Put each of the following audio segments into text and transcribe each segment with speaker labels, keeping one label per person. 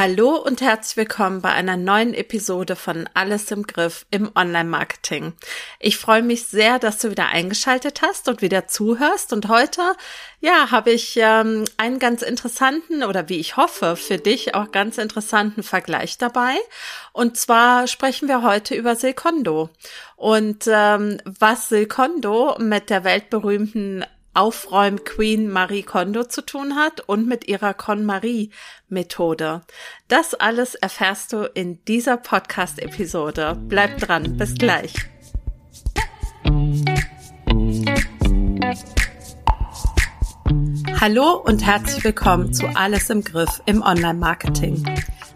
Speaker 1: Hallo und herzlich willkommen bei einer neuen Episode von Alles im Griff im Online-Marketing. Ich freue mich sehr, dass du wieder eingeschaltet hast und wieder zuhörst. Und heute, ja, habe ich ähm, einen ganz interessanten oder wie ich hoffe, für dich auch ganz interessanten Vergleich dabei. Und zwar sprechen wir heute über Silcondo und ähm, was Silcondo mit der weltberühmten Aufräum-Queen Marie Kondo zu tun hat und mit ihrer KonMarie-Methode. Das alles erfährst du in dieser Podcast-Episode. Bleib dran, bis gleich. Hallo und herzlich willkommen zu Alles im Griff im Online-Marketing.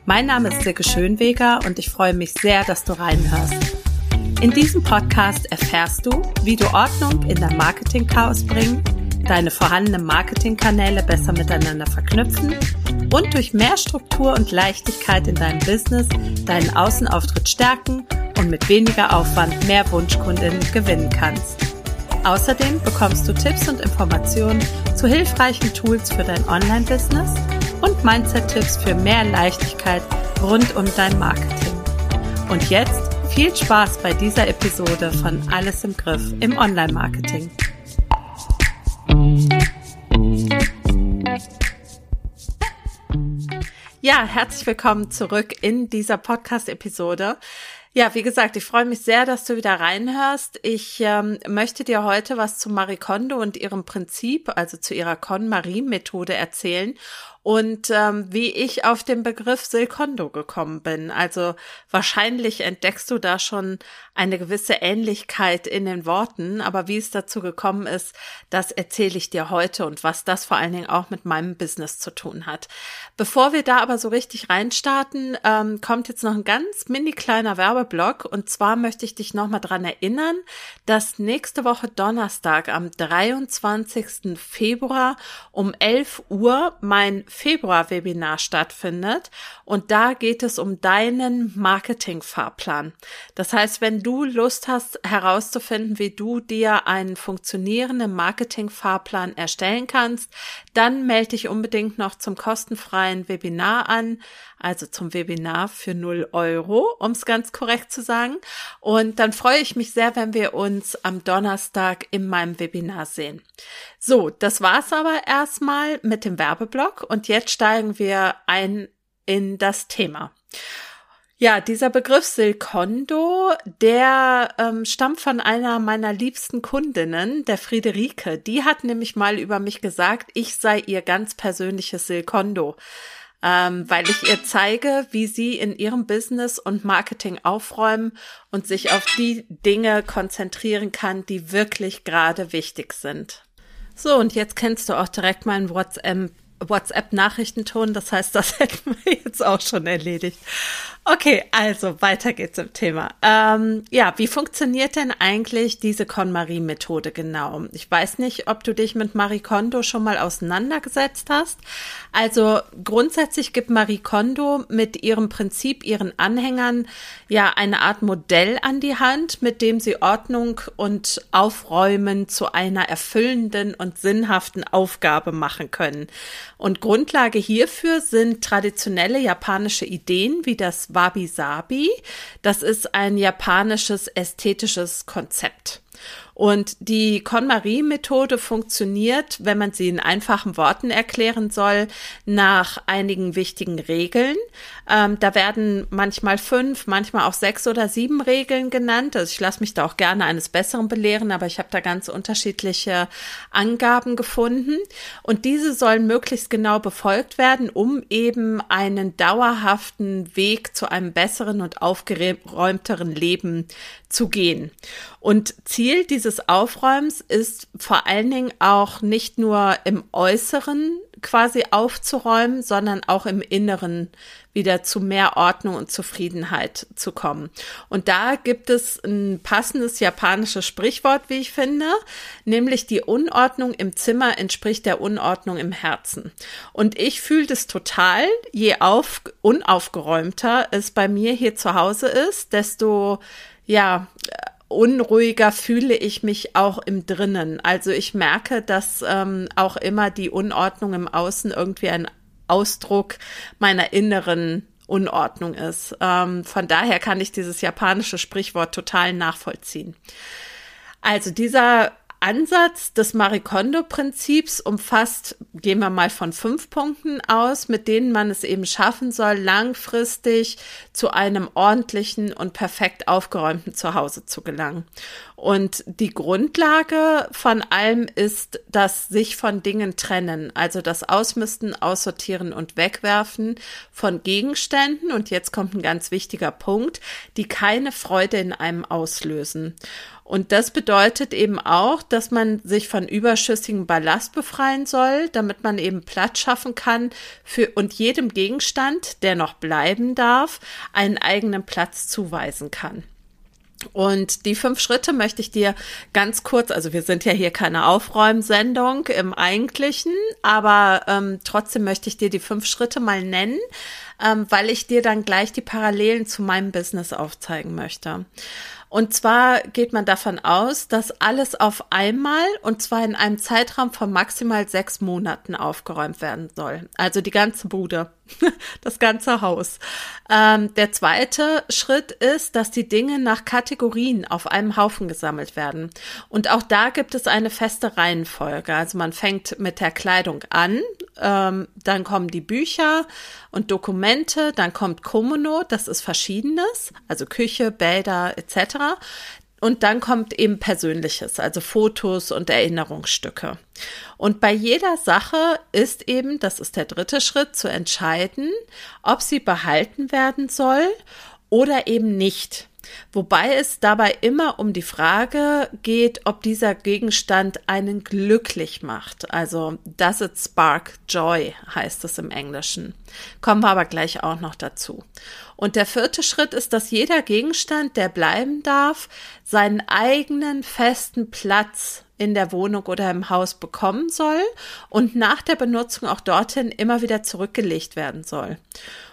Speaker 1: Mein Name ist Silke Schönweger und ich freue mich sehr, dass du reinhörst. In diesem Podcast erfährst du, wie du Ordnung in dein Marketing-Chaos bringen, deine vorhandenen Marketingkanäle besser miteinander verknüpfen und durch mehr Struktur und Leichtigkeit in deinem Business deinen Außenauftritt stärken und mit weniger Aufwand mehr Wunschkundinnen gewinnen kannst. Außerdem bekommst du Tipps und Informationen zu hilfreichen Tools für dein Online-Business und Mindset-Tipps für mehr Leichtigkeit rund um dein Marketing. Und jetzt viel Spaß bei dieser Episode von Alles im Griff im Online-Marketing. Ja, herzlich willkommen zurück in dieser Podcast-Episode. Ja, wie gesagt, ich freue mich sehr, dass du wieder reinhörst. Ich ähm, möchte dir heute was zu Marie Kondo und ihrem Prinzip, also zu ihrer Con-Marie-Methode erzählen und ähm, wie ich auf den Begriff Silcondo gekommen bin. Also wahrscheinlich entdeckst du da schon eine gewisse Ähnlichkeit in den Worten, aber wie es dazu gekommen ist, das erzähle ich dir heute und was das vor allen Dingen auch mit meinem Business zu tun hat. Bevor wir da aber so richtig reinstarten, ähm, kommt jetzt noch ein ganz mini kleiner Werbeblock und zwar möchte ich dich nochmal dran erinnern, dass nächste Woche Donnerstag am 23. Februar um 11 Uhr mein Februar-Webinar stattfindet. Und da geht es um deinen Marketing-Fahrplan. Das heißt, wenn du Lust hast herauszufinden, wie du dir einen funktionierenden Marketing-Fahrplan erstellen kannst, dann melde dich unbedingt noch zum kostenfreien Webinar an also zum Webinar für 0 Euro, um es ganz korrekt zu sagen. Und dann freue ich mich sehr, wenn wir uns am Donnerstag in meinem Webinar sehen. So, das war's aber erstmal mit dem Werbeblock und jetzt steigen wir ein in das Thema. Ja, dieser Begriff Silcondo, der ähm, stammt von einer meiner liebsten Kundinnen, der Friederike. Die hat nämlich mal über mich gesagt, ich sei ihr ganz persönliches Silcondo ähm, weil ich ihr zeige, wie sie in ihrem Business und Marketing aufräumen und sich auf die Dinge konzentrieren kann, die wirklich gerade wichtig sind. So, und jetzt kennst du auch direkt meinen WhatsApp WhatsApp-Nachrichtenton. Das heißt, das hätten wir jetzt auch schon erledigt. Okay, also weiter geht's im Thema. Ähm, ja, wie funktioniert denn eigentlich diese KonMari-Methode genau? Ich weiß nicht, ob du dich mit Marie Kondo schon mal auseinandergesetzt hast. Also grundsätzlich gibt Marie Kondo mit ihrem Prinzip ihren Anhängern ja eine Art Modell an die Hand, mit dem sie Ordnung und Aufräumen zu einer erfüllenden und sinnhaften Aufgabe machen können. Und Grundlage hierfür sind traditionelle japanische Ideen wie das Wabi Sabi. Das ist ein japanisches ästhetisches Konzept. Und die KonMari-Methode funktioniert, wenn man sie in einfachen Worten erklären soll, nach einigen wichtigen Regeln. Ähm, da werden manchmal fünf, manchmal auch sechs oder sieben Regeln genannt. Also ich lasse mich da auch gerne eines Besseren belehren, aber ich habe da ganz unterschiedliche Angaben gefunden. Und diese sollen möglichst genau befolgt werden, um eben einen dauerhaften Weg zu einem besseren und aufgeräumteren Leben zu gehen. Und Ziel dieses Aufräumens ist vor allen Dingen auch nicht nur im Äußeren quasi aufzuräumen, sondern auch im Inneren wieder zu mehr Ordnung und Zufriedenheit zu kommen. Und da gibt es ein passendes japanisches Sprichwort, wie ich finde, nämlich die Unordnung im Zimmer entspricht der Unordnung im Herzen. Und ich fühle das total, je auf, unaufgeräumter es bei mir hier zu Hause ist, desto ja, unruhiger fühle ich mich auch im Drinnen. Also ich merke, dass ähm, auch immer die Unordnung im Außen irgendwie ein Ausdruck meiner inneren Unordnung ist. Ähm, von daher kann ich dieses japanische Sprichwort total nachvollziehen. Also dieser Ansatz des Marikondo-Prinzips umfasst, gehen wir mal von fünf Punkten aus, mit denen man es eben schaffen soll, langfristig zu einem ordentlichen und perfekt aufgeräumten Zuhause zu gelangen. Und die Grundlage von allem ist das sich von Dingen trennen, also das Ausmisten, Aussortieren und Wegwerfen von Gegenständen. Und jetzt kommt ein ganz wichtiger Punkt, die keine Freude in einem auslösen. Und das bedeutet eben auch, dass man sich von überschüssigem Ballast befreien soll, damit man eben Platz schaffen kann für und jedem Gegenstand, der noch bleiben darf, einen eigenen Platz zuweisen kann. Und die fünf Schritte möchte ich dir ganz kurz, also wir sind ja hier keine Aufräumsendung im eigentlichen, aber ähm, trotzdem möchte ich dir die fünf Schritte mal nennen, ähm, weil ich dir dann gleich die Parallelen zu meinem Business aufzeigen möchte. Und zwar geht man davon aus, dass alles auf einmal und zwar in einem Zeitraum von maximal sechs Monaten aufgeräumt werden soll. Also die ganze Bude, das ganze Haus. Ähm, der zweite Schritt ist, dass die Dinge nach Kategorien auf einem Haufen gesammelt werden. Und auch da gibt es eine feste Reihenfolge. Also man fängt mit der Kleidung an, ähm, dann kommen die Bücher und Dokumente, dann kommt Komono, das ist Verschiedenes, also Küche, Bäder etc. Und dann kommt eben Persönliches, also Fotos und Erinnerungsstücke. Und bei jeder Sache ist eben, das ist der dritte Schritt, zu entscheiden, ob sie behalten werden soll oder eben nicht. Wobei es dabei immer um die Frage geht, ob dieser Gegenstand einen glücklich macht. Also, does it spark joy, heißt es im Englischen. Kommen wir aber gleich auch noch dazu. Und der vierte Schritt ist, dass jeder Gegenstand, der bleiben darf, seinen eigenen festen Platz in der Wohnung oder im Haus bekommen soll und nach der Benutzung auch dorthin immer wieder zurückgelegt werden soll.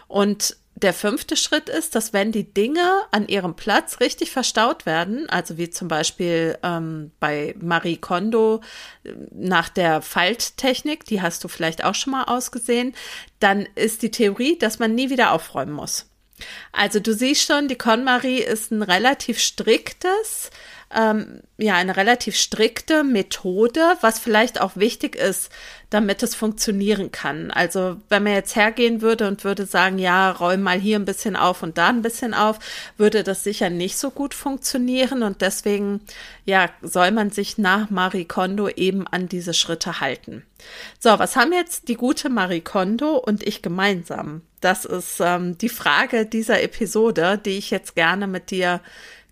Speaker 1: Und der fünfte Schritt ist, dass wenn die Dinge an ihrem Platz richtig verstaut werden, also wie zum Beispiel ähm, bei Marie Kondo äh, nach der Falttechnik, die hast du vielleicht auch schon mal ausgesehen, dann ist die Theorie, dass man nie wieder aufräumen muss. Also du siehst schon, die KonMari ist ein relativ striktes ähm, ja eine relativ strikte Methode, was vielleicht auch wichtig ist, damit es funktionieren kann. Also wenn man jetzt hergehen würde und würde sagen, ja, räum mal hier ein bisschen auf und da ein bisschen auf, würde das sicher nicht so gut funktionieren und deswegen ja soll man sich nach Marie Kondo eben an diese Schritte halten. So, was haben jetzt die gute Marie Kondo und ich gemeinsam? Das ist ähm, die Frage dieser Episode, die ich jetzt gerne mit dir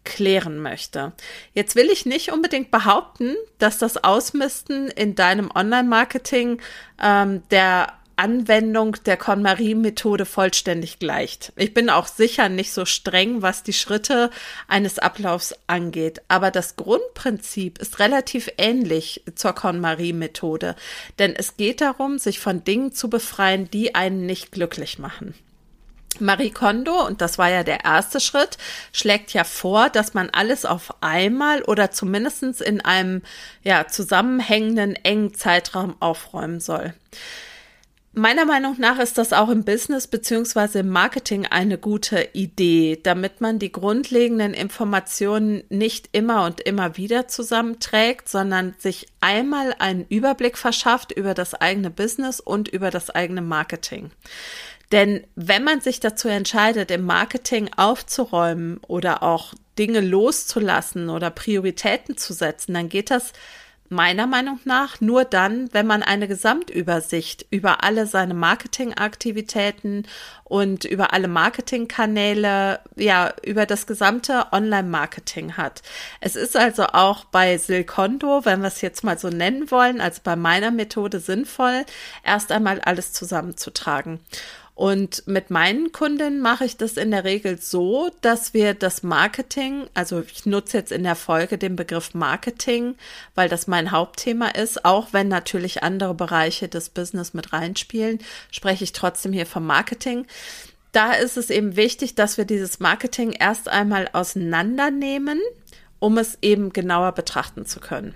Speaker 1: klären möchte. Jetzt will ich nicht unbedingt behaupten, dass das Ausmisten in deinem Online-Marketing ähm, der Anwendung der KonMari-Methode vollständig gleicht. Ich bin auch sicher nicht so streng, was die Schritte eines Ablaufs angeht, aber das Grundprinzip ist relativ ähnlich zur KonMari-Methode, denn es geht darum, sich von Dingen zu befreien, die einen nicht glücklich machen. Marie Kondo, und das war ja der erste Schritt, schlägt ja vor, dass man alles auf einmal oder zumindestens in einem ja, zusammenhängenden engen Zeitraum aufräumen soll. Meiner Meinung nach ist das auch im Business beziehungsweise im Marketing eine gute Idee, damit man die grundlegenden Informationen nicht immer und immer wieder zusammenträgt, sondern sich einmal einen Überblick verschafft über das eigene Business und über das eigene Marketing. Denn wenn man sich dazu entscheidet, im Marketing aufzuräumen oder auch Dinge loszulassen oder Prioritäten zu setzen, dann geht das meiner Meinung nach nur dann, wenn man eine Gesamtübersicht über alle seine Marketingaktivitäten und über alle Marketingkanäle, ja, über das gesamte Online-Marketing hat. Es ist also auch bei Silcondo, wenn wir es jetzt mal so nennen wollen, also bei meiner Methode sinnvoll, erst einmal alles zusammenzutragen. Und mit meinen Kunden mache ich das in der Regel so, dass wir das Marketing, also ich nutze jetzt in der Folge den Begriff Marketing, weil das mein Hauptthema ist, auch wenn natürlich andere Bereiche des Business mit reinspielen, spreche ich trotzdem hier vom Marketing. Da ist es eben wichtig, dass wir dieses Marketing erst einmal auseinandernehmen, um es eben genauer betrachten zu können.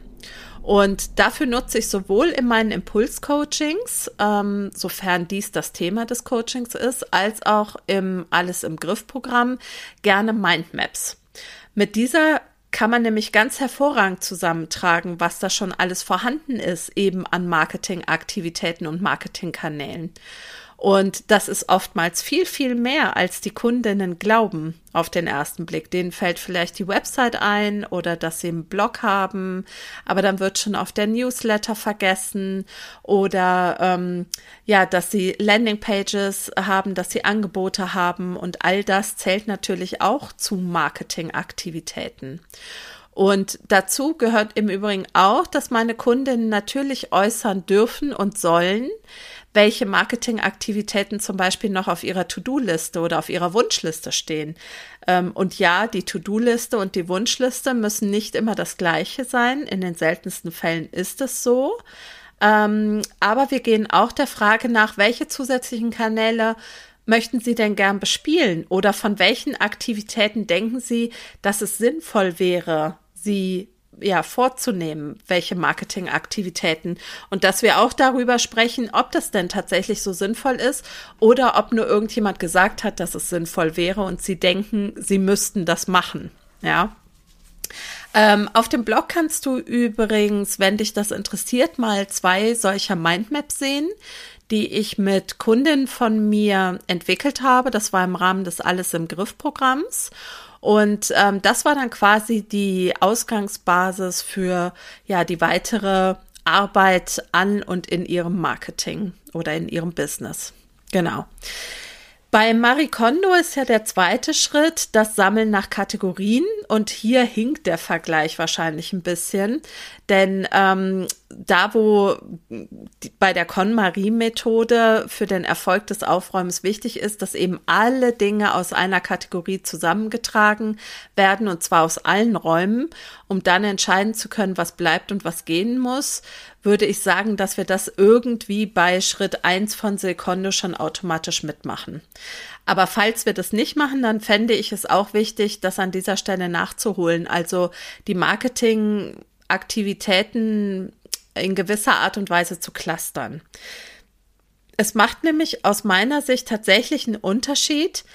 Speaker 1: Und dafür nutze ich sowohl in meinen Impulscoachings, ähm, sofern dies das Thema des Coachings ist, als auch im Alles im Griff Programm gerne Mindmaps. Mit dieser kann man nämlich ganz hervorragend zusammentragen, was da schon alles vorhanden ist, eben an Marketingaktivitäten und Marketingkanälen. Und das ist oftmals viel, viel mehr, als die Kundinnen glauben auf den ersten Blick. Denen fällt vielleicht die Website ein oder dass sie einen Blog haben, aber dann wird schon auf der Newsletter vergessen oder ähm, ja, dass sie Landingpages haben, dass sie Angebote haben und all das zählt natürlich auch zu Marketingaktivitäten. Und dazu gehört im Übrigen auch, dass meine Kundinnen natürlich äußern dürfen und sollen, welche Marketingaktivitäten zum Beispiel noch auf ihrer To-Do-Liste oder auf ihrer Wunschliste stehen. Ähm, und ja, die To-Do-Liste und die Wunschliste müssen nicht immer das gleiche sein. In den seltensten Fällen ist es so. Ähm, aber wir gehen auch der Frage nach, welche zusätzlichen Kanäle möchten Sie denn gern bespielen oder von welchen Aktivitäten denken Sie, dass es sinnvoll wäre, sie ja, vorzunehmen, welche Marketingaktivitäten und dass wir auch darüber sprechen, ob das denn tatsächlich so sinnvoll ist oder ob nur irgendjemand gesagt hat, dass es sinnvoll wäre und sie denken, sie müssten das machen. Ja. Ähm, auf dem Blog kannst du übrigens, wenn dich das interessiert, mal zwei solcher Mindmaps sehen, die ich mit Kundinnen von mir entwickelt habe. Das war im Rahmen des Alles im Griff Programms. Und ähm, das war dann quasi die Ausgangsbasis für ja die weitere Arbeit an und in ihrem Marketing oder in ihrem Business. Genau. Bei Marie Kondo ist ja der zweite Schritt das Sammeln nach Kategorien und hier hinkt der Vergleich wahrscheinlich ein bisschen, denn ähm, da, wo bei der KonMari-Methode für den Erfolg des Aufräumens wichtig ist, dass eben alle Dinge aus einer Kategorie zusammengetragen werden und zwar aus allen Räumen, um dann entscheiden zu können, was bleibt und was gehen muss, würde ich sagen, dass wir das irgendwie bei Schritt eins von Sekondo schon automatisch mitmachen. Aber falls wir das nicht machen, dann fände ich es auch wichtig, das an dieser Stelle nachzuholen. Also die Marketingaktivitäten in gewisser Art und Weise zu clustern. Es macht nämlich aus meiner Sicht tatsächlich einen Unterschied,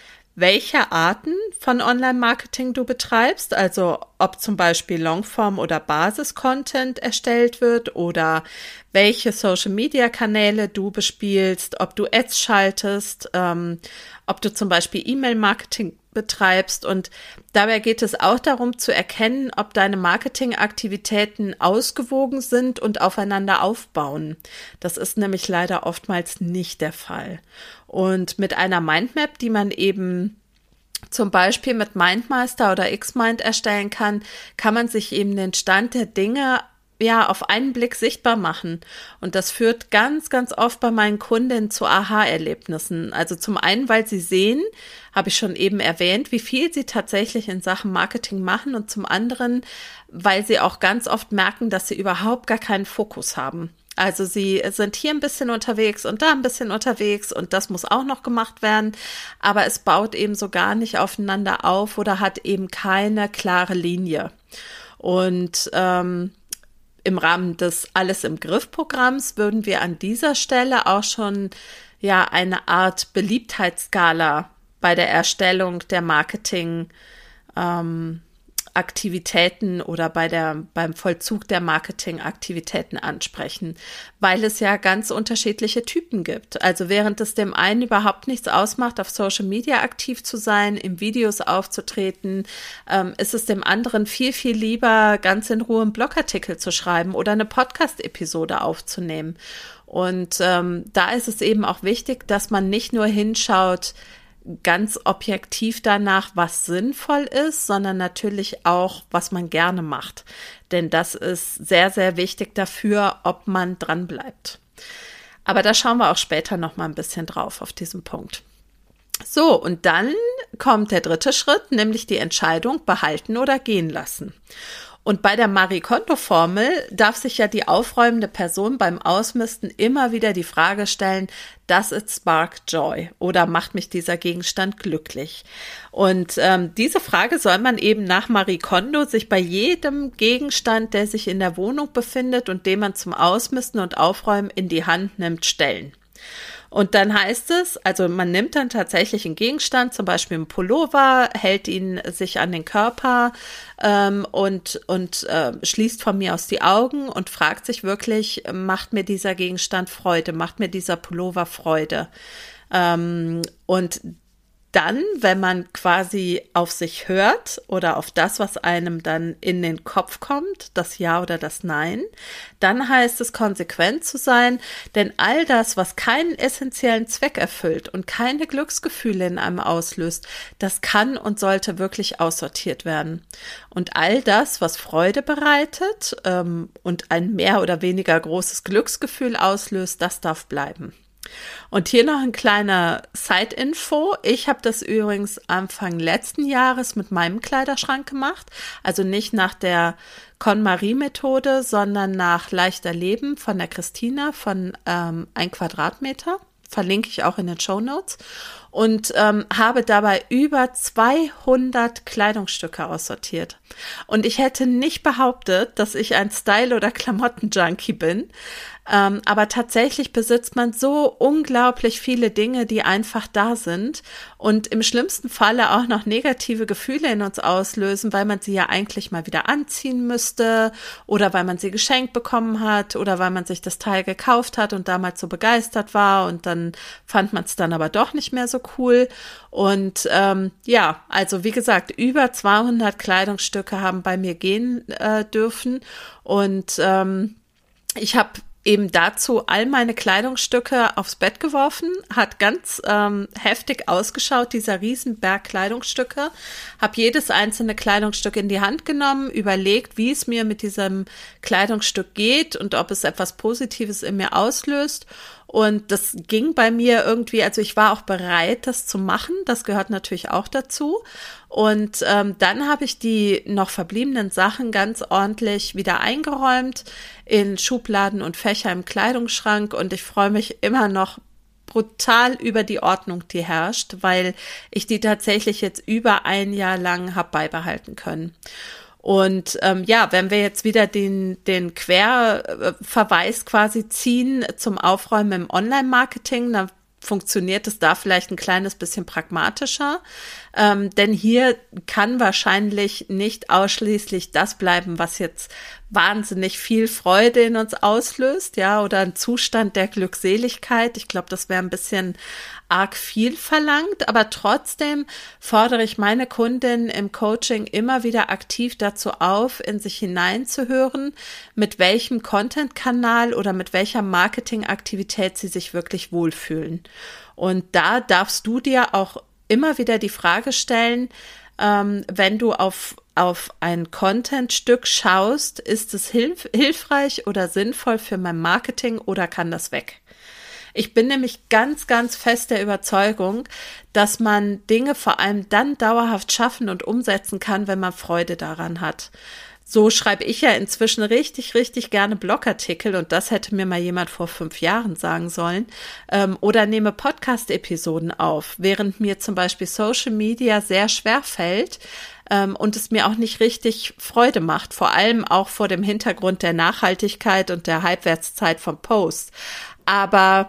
Speaker 1: welche Arten von Online-Marketing du betreibst, also ob zum Beispiel Longform oder Basis-Content erstellt wird oder welche Social-Media-Kanäle du bespielst, ob du Ads schaltest, ähm, ob du zum Beispiel E-Mail-Marketing betreibst. Und dabei geht es auch darum zu erkennen, ob deine Marketingaktivitäten ausgewogen sind und aufeinander aufbauen. Das ist nämlich leider oftmals nicht der Fall. Und mit einer Mindmap, die man eben zum Beispiel mit Mindmaster oder Xmind erstellen kann, kann man sich eben den Stand der Dinge ja, auf einen Blick sichtbar machen. Und das führt ganz, ganz oft bei meinen Kunden zu Aha-Erlebnissen. Also zum einen, weil sie sehen, habe ich schon eben erwähnt, wie viel sie tatsächlich in Sachen Marketing machen und zum anderen, weil sie auch ganz oft merken, dass sie überhaupt gar keinen Fokus haben. Also sie sind hier ein bisschen unterwegs und da ein bisschen unterwegs und das muss auch noch gemacht werden, aber es baut eben so gar nicht aufeinander auf oder hat eben keine klare Linie. Und ähm, im Rahmen des Alles im Griff Programms würden wir an dieser Stelle auch schon ja eine Art Beliebtheitsskala bei der Erstellung der Marketing ähm, Aktivitäten oder bei der, beim Vollzug der Marketingaktivitäten ansprechen, weil es ja ganz unterschiedliche Typen gibt. Also während es dem einen überhaupt nichts ausmacht, auf Social Media aktiv zu sein, im Videos aufzutreten, ähm, ist es dem anderen viel, viel lieber, ganz in Ruhe einen Blogartikel zu schreiben oder eine Podcast-Episode aufzunehmen. Und ähm, da ist es eben auch wichtig, dass man nicht nur hinschaut, ganz objektiv danach, was sinnvoll ist, sondern natürlich auch, was man gerne macht. Denn das ist sehr, sehr wichtig dafür, ob man dran bleibt. Aber da schauen wir auch später noch mal ein bisschen drauf auf diesen Punkt. So, und dann kommt der dritte Schritt, nämlich die Entscheidung behalten oder gehen lassen. Und bei der Marie Kondo-Formel darf sich ja die aufräumende Person beim Ausmisten immer wieder die Frage stellen, does it spark joy oder macht mich dieser Gegenstand glücklich? Und ähm, diese Frage soll man eben nach Marie Kondo sich bei jedem Gegenstand, der sich in der Wohnung befindet und den man zum Ausmisten und Aufräumen in die Hand nimmt, stellen. Und dann heißt es, also man nimmt dann tatsächlich einen Gegenstand, zum Beispiel einen Pullover, hält ihn sich an den Körper ähm, und, und äh, schließt von mir aus die Augen und fragt sich wirklich, macht mir dieser Gegenstand Freude, macht mir dieser Pullover Freude? Ähm, und dann, wenn man quasi auf sich hört oder auf das, was einem dann in den Kopf kommt, das Ja oder das Nein, dann heißt es konsequent zu sein, denn all das, was keinen essentiellen Zweck erfüllt und keine Glücksgefühle in einem auslöst, das kann und sollte wirklich aussortiert werden. Und all das, was Freude bereitet ähm, und ein mehr oder weniger großes Glücksgefühl auslöst, das darf bleiben. Und hier noch ein kleiner Side-Info. Ich habe das übrigens Anfang letzten Jahres mit meinem Kleiderschrank gemacht. Also nicht nach der KonMari-Methode, sondern nach Leichter Leben von der Christina von ähm, ein Quadratmeter. Verlinke ich auch in den Show Notes und ähm, habe dabei über 200 Kleidungsstücke aussortiert. Und ich hätte nicht behauptet, dass ich ein Style- oder Klamotten-Junkie bin. Ähm, aber tatsächlich besitzt man so unglaublich viele Dinge, die einfach da sind und im schlimmsten Falle auch noch negative Gefühle in uns auslösen, weil man sie ja eigentlich mal wieder anziehen müsste oder weil man sie geschenkt bekommen hat oder weil man sich das Teil gekauft hat und damals so begeistert war und dann fand man es dann aber doch nicht mehr so cool. Und ähm, ja, also wie gesagt, über 200 Kleidungsstücke haben bei mir gehen äh, dürfen. Und ähm, ich habe eben dazu all meine Kleidungsstücke aufs Bett geworfen, hat ganz ähm, heftig ausgeschaut, dieser Riesenberg Kleidungsstücke, habe jedes einzelne Kleidungsstück in die Hand genommen, überlegt, wie es mir mit diesem Kleidungsstück geht und ob es etwas Positives in mir auslöst und das ging bei mir irgendwie, also ich war auch bereit, das zu machen. Das gehört natürlich auch dazu. Und ähm, dann habe ich die noch verbliebenen Sachen ganz ordentlich wieder eingeräumt in Schubladen und Fächer im Kleidungsschrank. Und ich freue mich immer noch brutal über die Ordnung, die herrscht, weil ich die tatsächlich jetzt über ein Jahr lang habe beibehalten können. Und ähm, ja, wenn wir jetzt wieder den, den Querverweis quasi ziehen zum Aufräumen im Online-Marketing, dann funktioniert es da vielleicht ein kleines bisschen pragmatischer. Ähm, denn hier kann wahrscheinlich nicht ausschließlich das bleiben, was jetzt wahnsinnig viel Freude in uns auslöst, ja, oder ein Zustand der Glückseligkeit. Ich glaube, das wäre ein bisschen arg viel verlangt, aber trotzdem fordere ich meine Kundin im Coaching immer wieder aktiv dazu auf, in sich hineinzuhören, mit welchem Content-Kanal oder mit welcher Marketingaktivität sie sich wirklich wohlfühlen. Und da darfst du dir auch immer wieder die Frage stellen, ähm, wenn du auf, auf ein Contentstück schaust, ist es hilf hilfreich oder sinnvoll für mein Marketing oder kann das weg? Ich bin nämlich ganz, ganz fest der Überzeugung, dass man Dinge vor allem dann dauerhaft schaffen und umsetzen kann, wenn man Freude daran hat. So schreibe ich ja inzwischen richtig, richtig gerne Blogartikel und das hätte mir mal jemand vor fünf Jahren sagen sollen. Ähm, oder nehme Podcast-Episoden auf, während mir zum Beispiel Social Media sehr schwer fällt ähm, und es mir auch nicht richtig Freude macht, vor allem auch vor dem Hintergrund der Nachhaltigkeit und der Halbwertszeit vom Post. Aber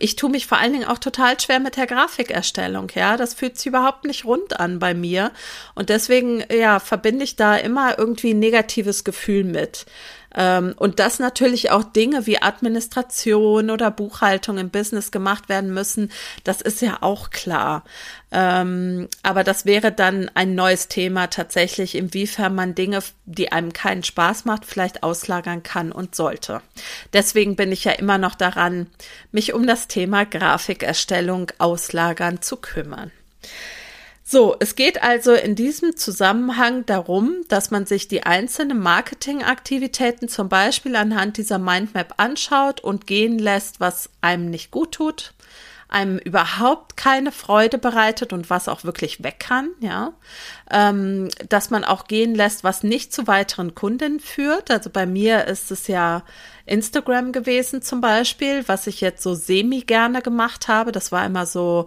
Speaker 1: ich tue mich vor allen Dingen auch total schwer mit der Grafikerstellung, ja. Das fühlt sich überhaupt nicht rund an bei mir. Und deswegen, ja, verbinde ich da immer irgendwie ein negatives Gefühl mit. Ähm, und dass natürlich auch Dinge wie Administration oder Buchhaltung im Business gemacht werden müssen, das ist ja auch klar. Ähm, aber das wäre dann ein neues Thema tatsächlich, inwiefern man Dinge, die einem keinen Spaß macht, vielleicht auslagern kann und sollte. Deswegen bin ich ja immer noch daran, mich um das Thema Grafikerstellung auslagern zu kümmern. So, es geht also in diesem Zusammenhang darum, dass man sich die einzelnen Marketingaktivitäten zum Beispiel anhand dieser Mindmap anschaut und gehen lässt, was einem nicht gut tut, einem überhaupt keine Freude bereitet und was auch wirklich weg kann, ja, ähm, dass man auch gehen lässt, was nicht zu weiteren Kunden führt. Also bei mir ist es ja Instagram gewesen zum Beispiel, was ich jetzt so semi gerne gemacht habe. Das war immer so,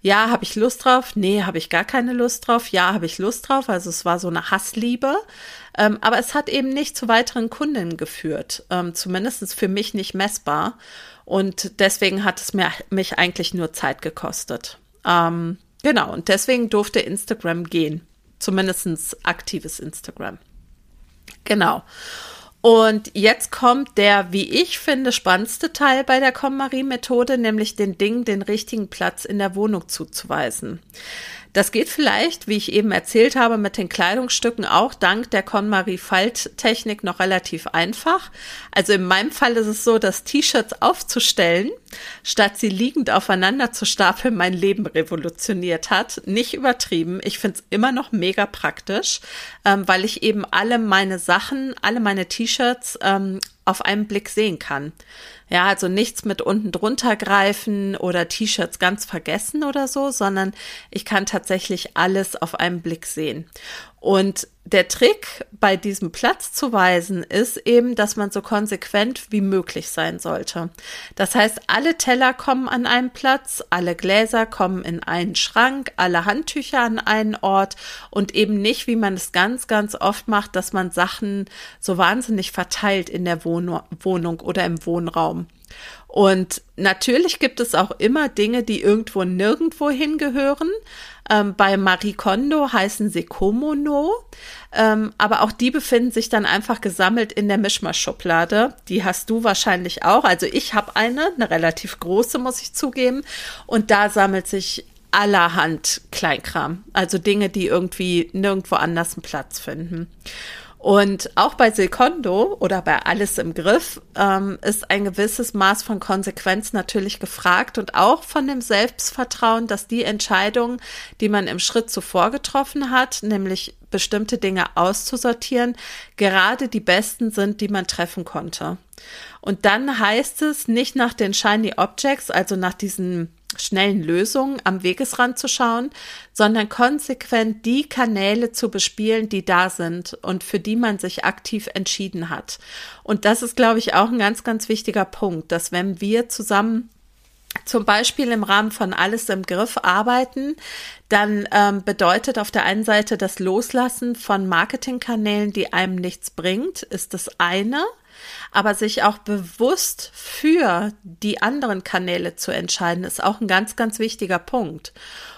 Speaker 1: ja, habe ich Lust drauf? Nee, habe ich gar keine Lust drauf. Ja, habe ich Lust drauf. Also es war so eine Hassliebe. Ähm, aber es hat eben nicht zu weiteren Kunden geführt. Ähm, zumindest für mich nicht messbar. Und deswegen hat es mir, mich eigentlich nur Zeit gekostet. Ähm, genau. Und deswegen durfte Instagram gehen. Zumindest aktives Instagram. Genau. Und jetzt kommt der, wie ich finde, spannendste Teil bei der KonMari-Methode, nämlich den Dingen den richtigen Platz in der Wohnung zuzuweisen. Das geht vielleicht, wie ich eben erzählt habe, mit den Kleidungsstücken auch dank der KonMari Falttechnik noch relativ einfach. Also in meinem Fall ist es so, dass T-Shirts aufzustellen, statt sie liegend aufeinander zu stapeln, mein Leben revolutioniert hat. Nicht übertrieben. Ich finde es immer noch mega praktisch, ähm, weil ich eben alle meine Sachen, alle meine T-Shirts ähm, auf einen Blick sehen kann. Ja, also nichts mit unten drunter greifen oder T-Shirts ganz vergessen oder so, sondern ich kann tatsächlich alles auf einen Blick sehen. Und der Trick bei diesem Platz zu weisen ist eben, dass man so konsequent wie möglich sein sollte. Das heißt, alle Teller kommen an einen Platz, alle Gläser kommen in einen Schrank, alle Handtücher an einen Ort und eben nicht, wie man es ganz, ganz oft macht, dass man Sachen so wahnsinnig verteilt in der Wohnung oder im Wohnraum. Und natürlich gibt es auch immer Dinge, die irgendwo nirgendwo hingehören. Ähm, bei Marie Kondo heißen sie Komono, ähm, aber auch die befinden sich dann einfach gesammelt in der Mischmasch-Schublade. Die hast du wahrscheinlich auch. Also ich habe eine, eine relativ große, muss ich zugeben. Und da sammelt sich allerhand Kleinkram, also Dinge, die irgendwie nirgendwo anders einen Platz finden. Und auch bei Secondo oder bei Alles im Griff ähm, ist ein gewisses Maß von Konsequenz natürlich gefragt und auch von dem Selbstvertrauen, dass die Entscheidungen, die man im Schritt zuvor getroffen hat, nämlich bestimmte Dinge auszusortieren, gerade die besten sind, die man treffen konnte. Und dann heißt es nicht nach den Shiny Objects, also nach diesen schnellen Lösungen am Wegesrand zu schauen, sondern konsequent die Kanäle zu bespielen, die da sind und für die man sich aktiv entschieden hat. Und das ist, glaube ich, auch ein ganz, ganz wichtiger Punkt, dass wenn wir zusammen zum Beispiel im Rahmen von Alles im Griff arbeiten, dann ähm, bedeutet auf der einen Seite das Loslassen von Marketingkanälen, die einem nichts bringt, ist das eine aber sich auch bewusst für die anderen Kanäle zu entscheiden, ist auch ein ganz, ganz wichtiger Punkt.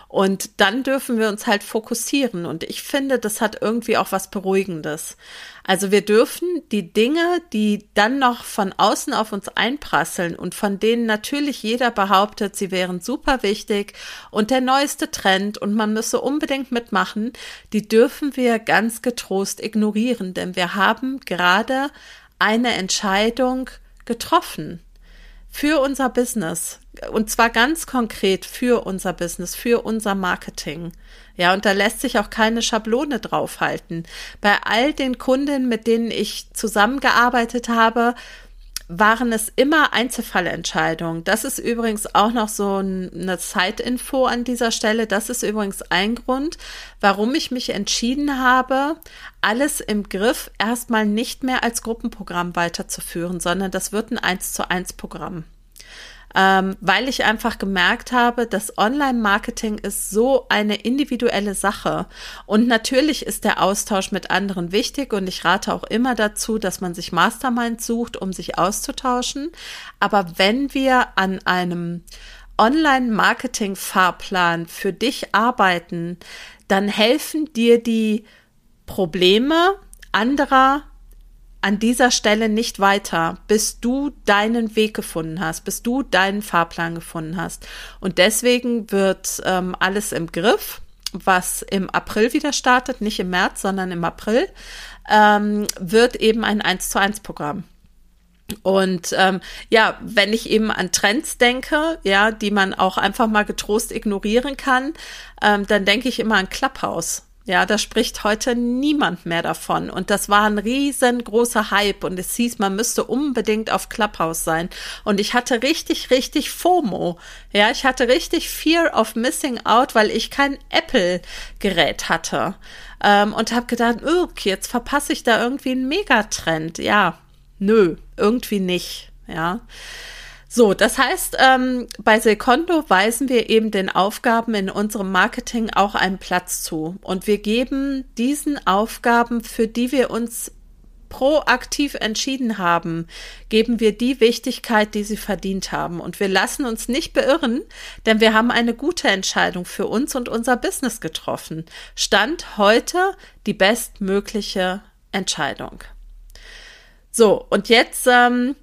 Speaker 1: Und dann dürfen wir uns halt fokussieren. Und ich finde, das hat irgendwie auch was Beruhigendes. Also wir dürfen die Dinge, die dann noch von außen auf uns einprasseln und von denen natürlich jeder behauptet, sie wären super wichtig und der neueste Trend und man müsse unbedingt mitmachen, die dürfen wir ganz getrost ignorieren, denn wir haben gerade eine Entscheidung getroffen für unser Business. Und zwar ganz konkret für unser Business, für unser Marketing. Ja, und da lässt sich auch keine Schablone draufhalten. Bei all den Kunden, mit denen ich zusammengearbeitet habe, waren es immer Einzelfallentscheidungen. Das ist übrigens auch noch so eine Zeitinfo an dieser Stelle. Das ist übrigens ein Grund, warum ich mich entschieden habe, alles im Griff erstmal nicht mehr als Gruppenprogramm weiterzuführen, sondern das wird ein 1 zu 1 Programm ähm, weil ich einfach gemerkt habe, dass Online-Marketing ist so eine individuelle Sache. Und natürlich ist der Austausch mit anderen wichtig und ich rate auch immer dazu, dass man sich Mastermind sucht, um sich auszutauschen. Aber wenn wir an einem Online-Marketing-Fahrplan für dich arbeiten, dann helfen dir die Probleme anderer an dieser Stelle nicht weiter, bis du deinen Weg gefunden hast, bis du deinen Fahrplan gefunden hast. Und deswegen wird ähm, alles im Griff, was im April wieder startet, nicht im März, sondern im April, ähm, wird eben ein 1 zu 1 Programm. Und ähm, ja, wenn ich eben an Trends denke, ja, die man auch einfach mal getrost ignorieren kann, ähm, dann denke ich immer an Clubhouse. Ja, da spricht heute niemand mehr davon. Und das war ein riesengroßer Hype. Und es hieß, man müsste unbedingt auf Clubhouse sein. Und ich hatte richtig, richtig FOMO. Ja, ich hatte richtig Fear of Missing Out, weil ich kein Apple-Gerät hatte. Ähm, und habe gedacht, okay, jetzt verpasse ich da irgendwie einen Megatrend. Ja, nö, irgendwie nicht. Ja. So, das heißt, ähm, bei Secondo weisen wir eben den Aufgaben in unserem Marketing auch einen Platz zu. Und wir geben diesen Aufgaben, für die wir uns proaktiv entschieden haben, geben wir die Wichtigkeit, die sie verdient haben. Und wir lassen uns nicht beirren, denn wir haben eine gute Entscheidung für uns und unser Business getroffen. Stand heute die bestmögliche Entscheidung. So, und jetzt ähm,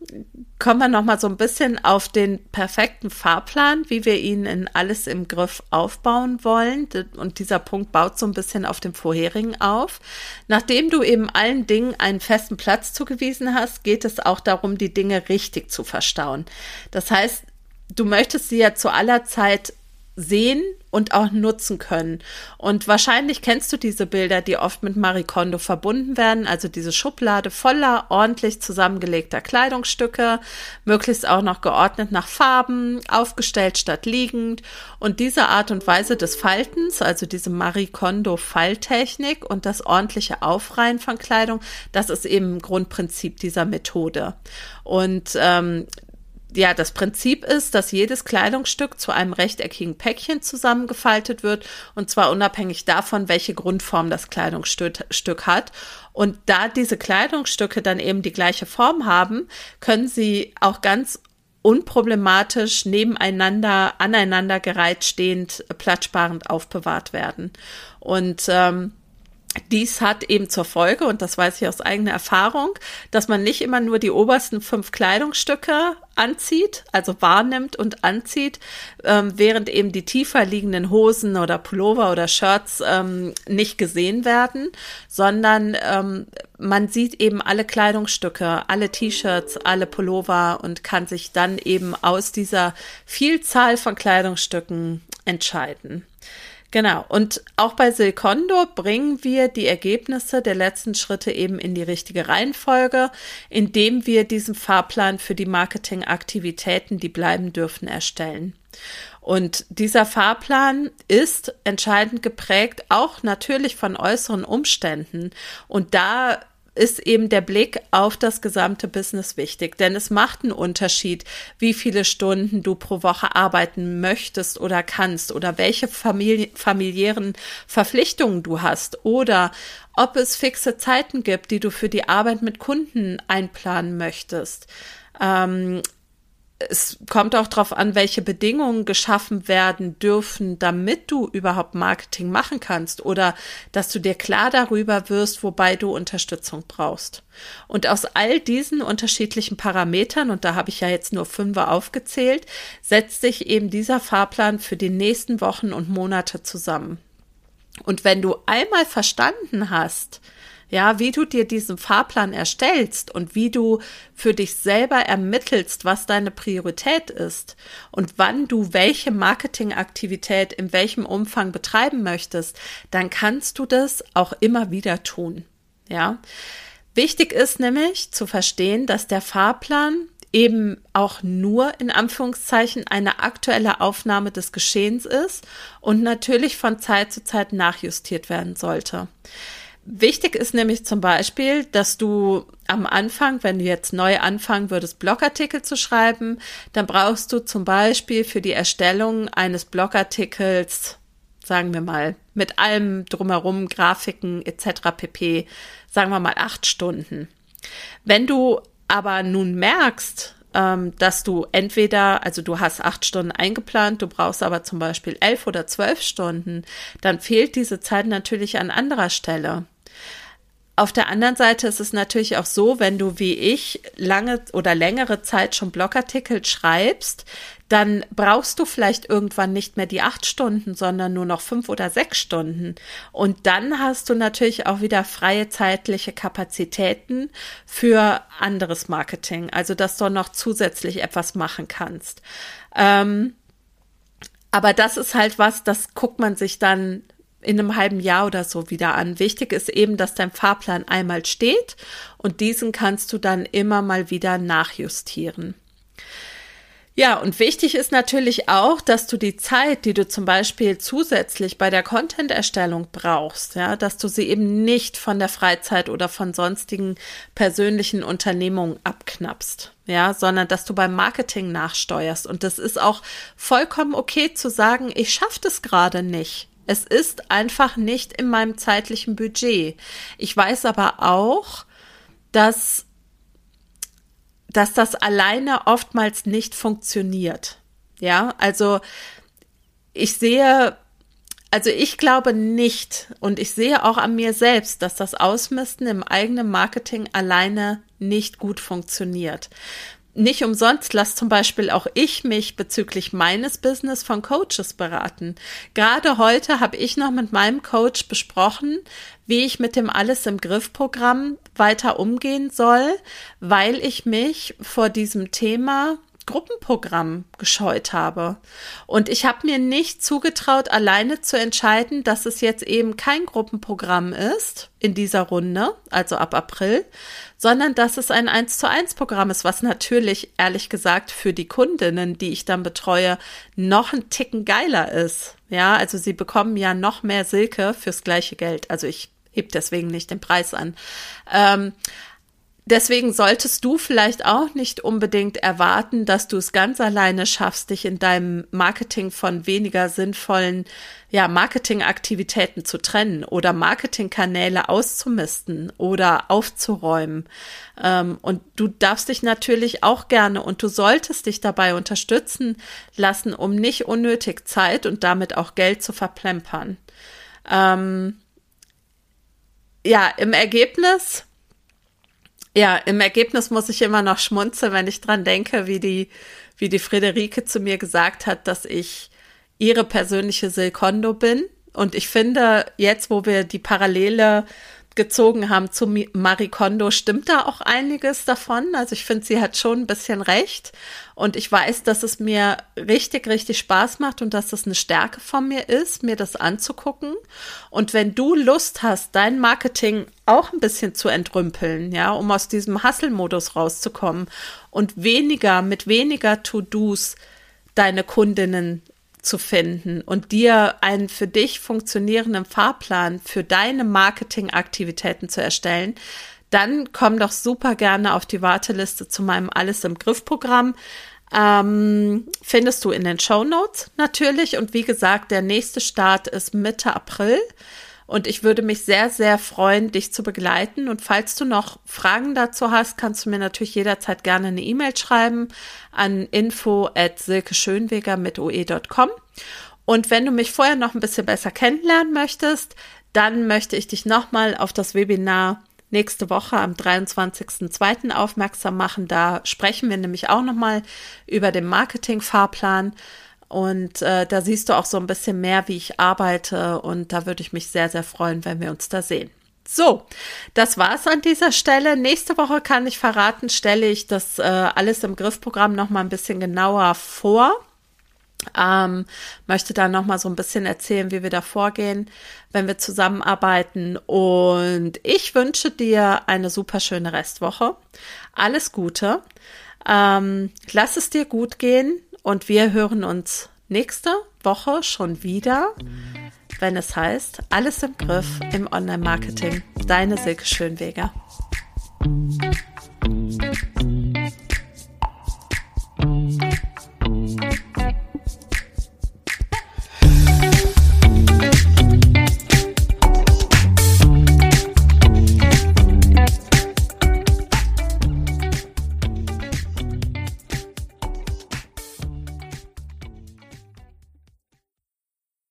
Speaker 1: kommen wir noch mal so ein bisschen auf den perfekten Fahrplan, wie wir ihn in alles im Griff aufbauen wollen. Und dieser Punkt baut so ein bisschen auf dem vorherigen auf. Nachdem du eben allen Dingen einen festen Platz zugewiesen hast, geht es auch darum, die Dinge richtig zu verstauen. Das heißt, du möchtest sie ja zu aller Zeit sehen und auch nutzen können. Und wahrscheinlich kennst du diese Bilder, die oft mit Marie Kondo verbunden werden, also diese Schublade voller ordentlich zusammengelegter Kleidungsstücke, möglichst auch noch geordnet nach Farben, aufgestellt statt liegend. Und diese Art und Weise des Faltens, also diese Marie Kondo Falltechnik und das ordentliche Aufreihen von Kleidung, das ist eben Grundprinzip dieser Methode. Und ähm, ja, das Prinzip ist, dass jedes Kleidungsstück zu einem rechteckigen Päckchen zusammengefaltet wird und zwar unabhängig davon, welche Grundform das Kleidungsstück hat. Und da diese Kleidungsstücke dann eben die gleiche Form haben, können sie auch ganz unproblematisch nebeneinander, aneinander gereiht stehend, platzsparend aufbewahrt werden. Und ähm, dies hat eben zur Folge, und das weiß ich aus eigener Erfahrung, dass man nicht immer nur die obersten fünf Kleidungsstücke anzieht, also wahrnimmt und anzieht, ähm, während eben die tiefer liegenden Hosen oder Pullover oder Shirts ähm, nicht gesehen werden, sondern ähm, man sieht eben alle Kleidungsstücke, alle T-Shirts, alle Pullover und kann sich dann eben aus dieser Vielzahl von Kleidungsstücken entscheiden. Genau. Und auch bei Silcondo bringen wir die Ergebnisse der letzten Schritte eben in die richtige Reihenfolge, indem wir diesen Fahrplan für die Marketingaktivitäten, die bleiben dürfen, erstellen. Und dieser Fahrplan ist entscheidend geprägt, auch natürlich von äußeren Umständen. Und da ist eben der Blick auf das gesamte Business wichtig, denn es macht einen Unterschied, wie viele Stunden du pro Woche arbeiten möchtest oder kannst oder welche famili familiären Verpflichtungen du hast oder ob es fixe Zeiten gibt, die du für die Arbeit mit Kunden einplanen möchtest. Ähm, es kommt auch darauf an, welche Bedingungen geschaffen werden dürfen, damit du überhaupt Marketing machen kannst oder dass du dir klar darüber wirst, wobei du Unterstützung brauchst. Und aus all diesen unterschiedlichen Parametern, und da habe ich ja jetzt nur fünf aufgezählt, setzt sich eben dieser Fahrplan für die nächsten Wochen und Monate zusammen. Und wenn du einmal verstanden hast, ja, wie du dir diesen Fahrplan erstellst und wie du für dich selber ermittelst, was deine Priorität ist und wann du welche Marketingaktivität in welchem Umfang betreiben möchtest, dann kannst du das auch immer wieder tun. Ja. Wichtig ist nämlich zu verstehen, dass der Fahrplan eben auch nur in Anführungszeichen eine aktuelle Aufnahme des Geschehens ist und natürlich von Zeit zu Zeit nachjustiert werden sollte. Wichtig ist nämlich zum Beispiel, dass du am Anfang, wenn du jetzt neu anfangen würdest, Blogartikel zu schreiben, dann brauchst du zum Beispiel für die Erstellung eines Blogartikels, sagen wir mal, mit allem drumherum, Grafiken etc. pp, sagen wir mal acht Stunden. Wenn du aber nun merkst, ähm, dass du entweder, also du hast acht Stunden eingeplant, du brauchst aber zum Beispiel elf oder zwölf Stunden, dann fehlt diese Zeit natürlich an anderer Stelle. Auf der anderen Seite ist es natürlich auch so, wenn du wie ich lange oder längere Zeit schon Blogartikel schreibst, dann brauchst du vielleicht irgendwann nicht mehr die acht Stunden, sondern nur noch fünf oder sechs Stunden. Und dann hast du natürlich auch wieder freie zeitliche Kapazitäten für anderes Marketing, also dass du noch zusätzlich etwas machen kannst. Ähm, aber das ist halt was, das guckt man sich dann in einem halben Jahr oder so wieder an. Wichtig ist eben, dass dein Fahrplan einmal steht und diesen kannst du dann immer mal wieder nachjustieren. Ja, und wichtig ist natürlich auch, dass du die Zeit, die du zum Beispiel zusätzlich bei der Content-Erstellung brauchst, ja, dass du sie eben nicht von der Freizeit oder von sonstigen persönlichen Unternehmungen abknappst, ja, sondern dass du beim Marketing nachsteuerst. Und das ist auch vollkommen okay zu sagen, ich schaffe das gerade nicht. Es ist einfach nicht in meinem zeitlichen Budget. Ich weiß aber auch, dass dass das alleine oftmals nicht funktioniert. Ja, also ich sehe, also ich glaube nicht und ich sehe auch an mir selbst, dass das Ausmisten im eigenen Marketing alleine nicht gut funktioniert nicht umsonst lasse zum Beispiel auch ich mich bezüglich meines Business von Coaches beraten. Gerade heute habe ich noch mit meinem Coach besprochen, wie ich mit dem Alles im Griff Programm weiter umgehen soll, weil ich mich vor diesem Thema Gruppenprogramm gescheut habe. Und ich habe mir nicht zugetraut, alleine zu entscheiden, dass es jetzt eben kein Gruppenprogramm ist in dieser Runde, also ab April, sondern dass es ein 1 zu 1 Programm ist, was natürlich, ehrlich gesagt, für die Kundinnen, die ich dann betreue, noch ein Ticken geiler ist. Ja, also sie bekommen ja noch mehr Silke fürs gleiche Geld. Also ich heb deswegen nicht den Preis an. Ähm, Deswegen solltest du vielleicht auch nicht unbedingt erwarten, dass du es ganz alleine schaffst, dich in deinem Marketing von weniger sinnvollen ja, Marketingaktivitäten zu trennen oder Marketingkanäle auszumisten oder aufzuräumen. Ähm, und du darfst dich natürlich auch gerne und du solltest dich dabei unterstützen lassen, um nicht unnötig Zeit und damit auch Geld zu verplempern. Ähm, ja, im Ergebnis ja, im Ergebnis muss ich immer noch schmunzeln, wenn ich dran denke, wie die, wie die Friederike zu mir gesagt hat, dass ich ihre persönliche Silkondo bin. Und ich finde, jetzt, wo wir die Parallele gezogen haben zu Marie Kondo, stimmt da auch einiges davon. Also ich finde, sie hat schon ein bisschen recht. Und ich weiß, dass es mir richtig, richtig Spaß macht und dass es eine Stärke von mir ist, mir das anzugucken. Und wenn du Lust hast, dein Marketing auch ein bisschen zu entrümpeln, ja, um aus diesem Hustle-Modus rauszukommen und weniger, mit weniger To-Dos deine Kundinnen zu finden und dir einen für dich funktionierenden Fahrplan für deine Marketingaktivitäten zu erstellen, dann komm doch super gerne auf die Warteliste zu meinem Alles im Griff Programm. Ähm, findest du in den Show Notes natürlich. Und wie gesagt, der nächste Start ist Mitte April. Und ich würde mich sehr, sehr freuen, dich zu begleiten. Und falls du noch Fragen dazu hast, kannst du mir natürlich jederzeit gerne eine E-Mail schreiben an info at silkeschönweger mit oe.com. Und wenn du mich vorher noch ein bisschen besser kennenlernen möchtest, dann möchte ich dich nochmal auf das Webinar nächste Woche am 23.02. aufmerksam machen. Da sprechen wir nämlich auch nochmal über den Marketing-Fahrplan. Und äh, da siehst du auch so ein bisschen mehr, wie ich arbeite. Und da würde ich mich sehr, sehr freuen, wenn wir uns da sehen. So, das war's an dieser Stelle. Nächste Woche kann ich verraten, stelle ich das äh, alles im Griffprogramm noch mal ein bisschen genauer vor. Ähm, möchte da noch mal so ein bisschen erzählen, wie wir da vorgehen, wenn wir zusammenarbeiten. Und ich wünsche dir eine super schöne Restwoche. Alles Gute. Ähm, lass es dir gut gehen. Und wir hören uns nächste Woche schon wieder, wenn es heißt, alles im Griff im Online-Marketing. Deine Silke Schönweger.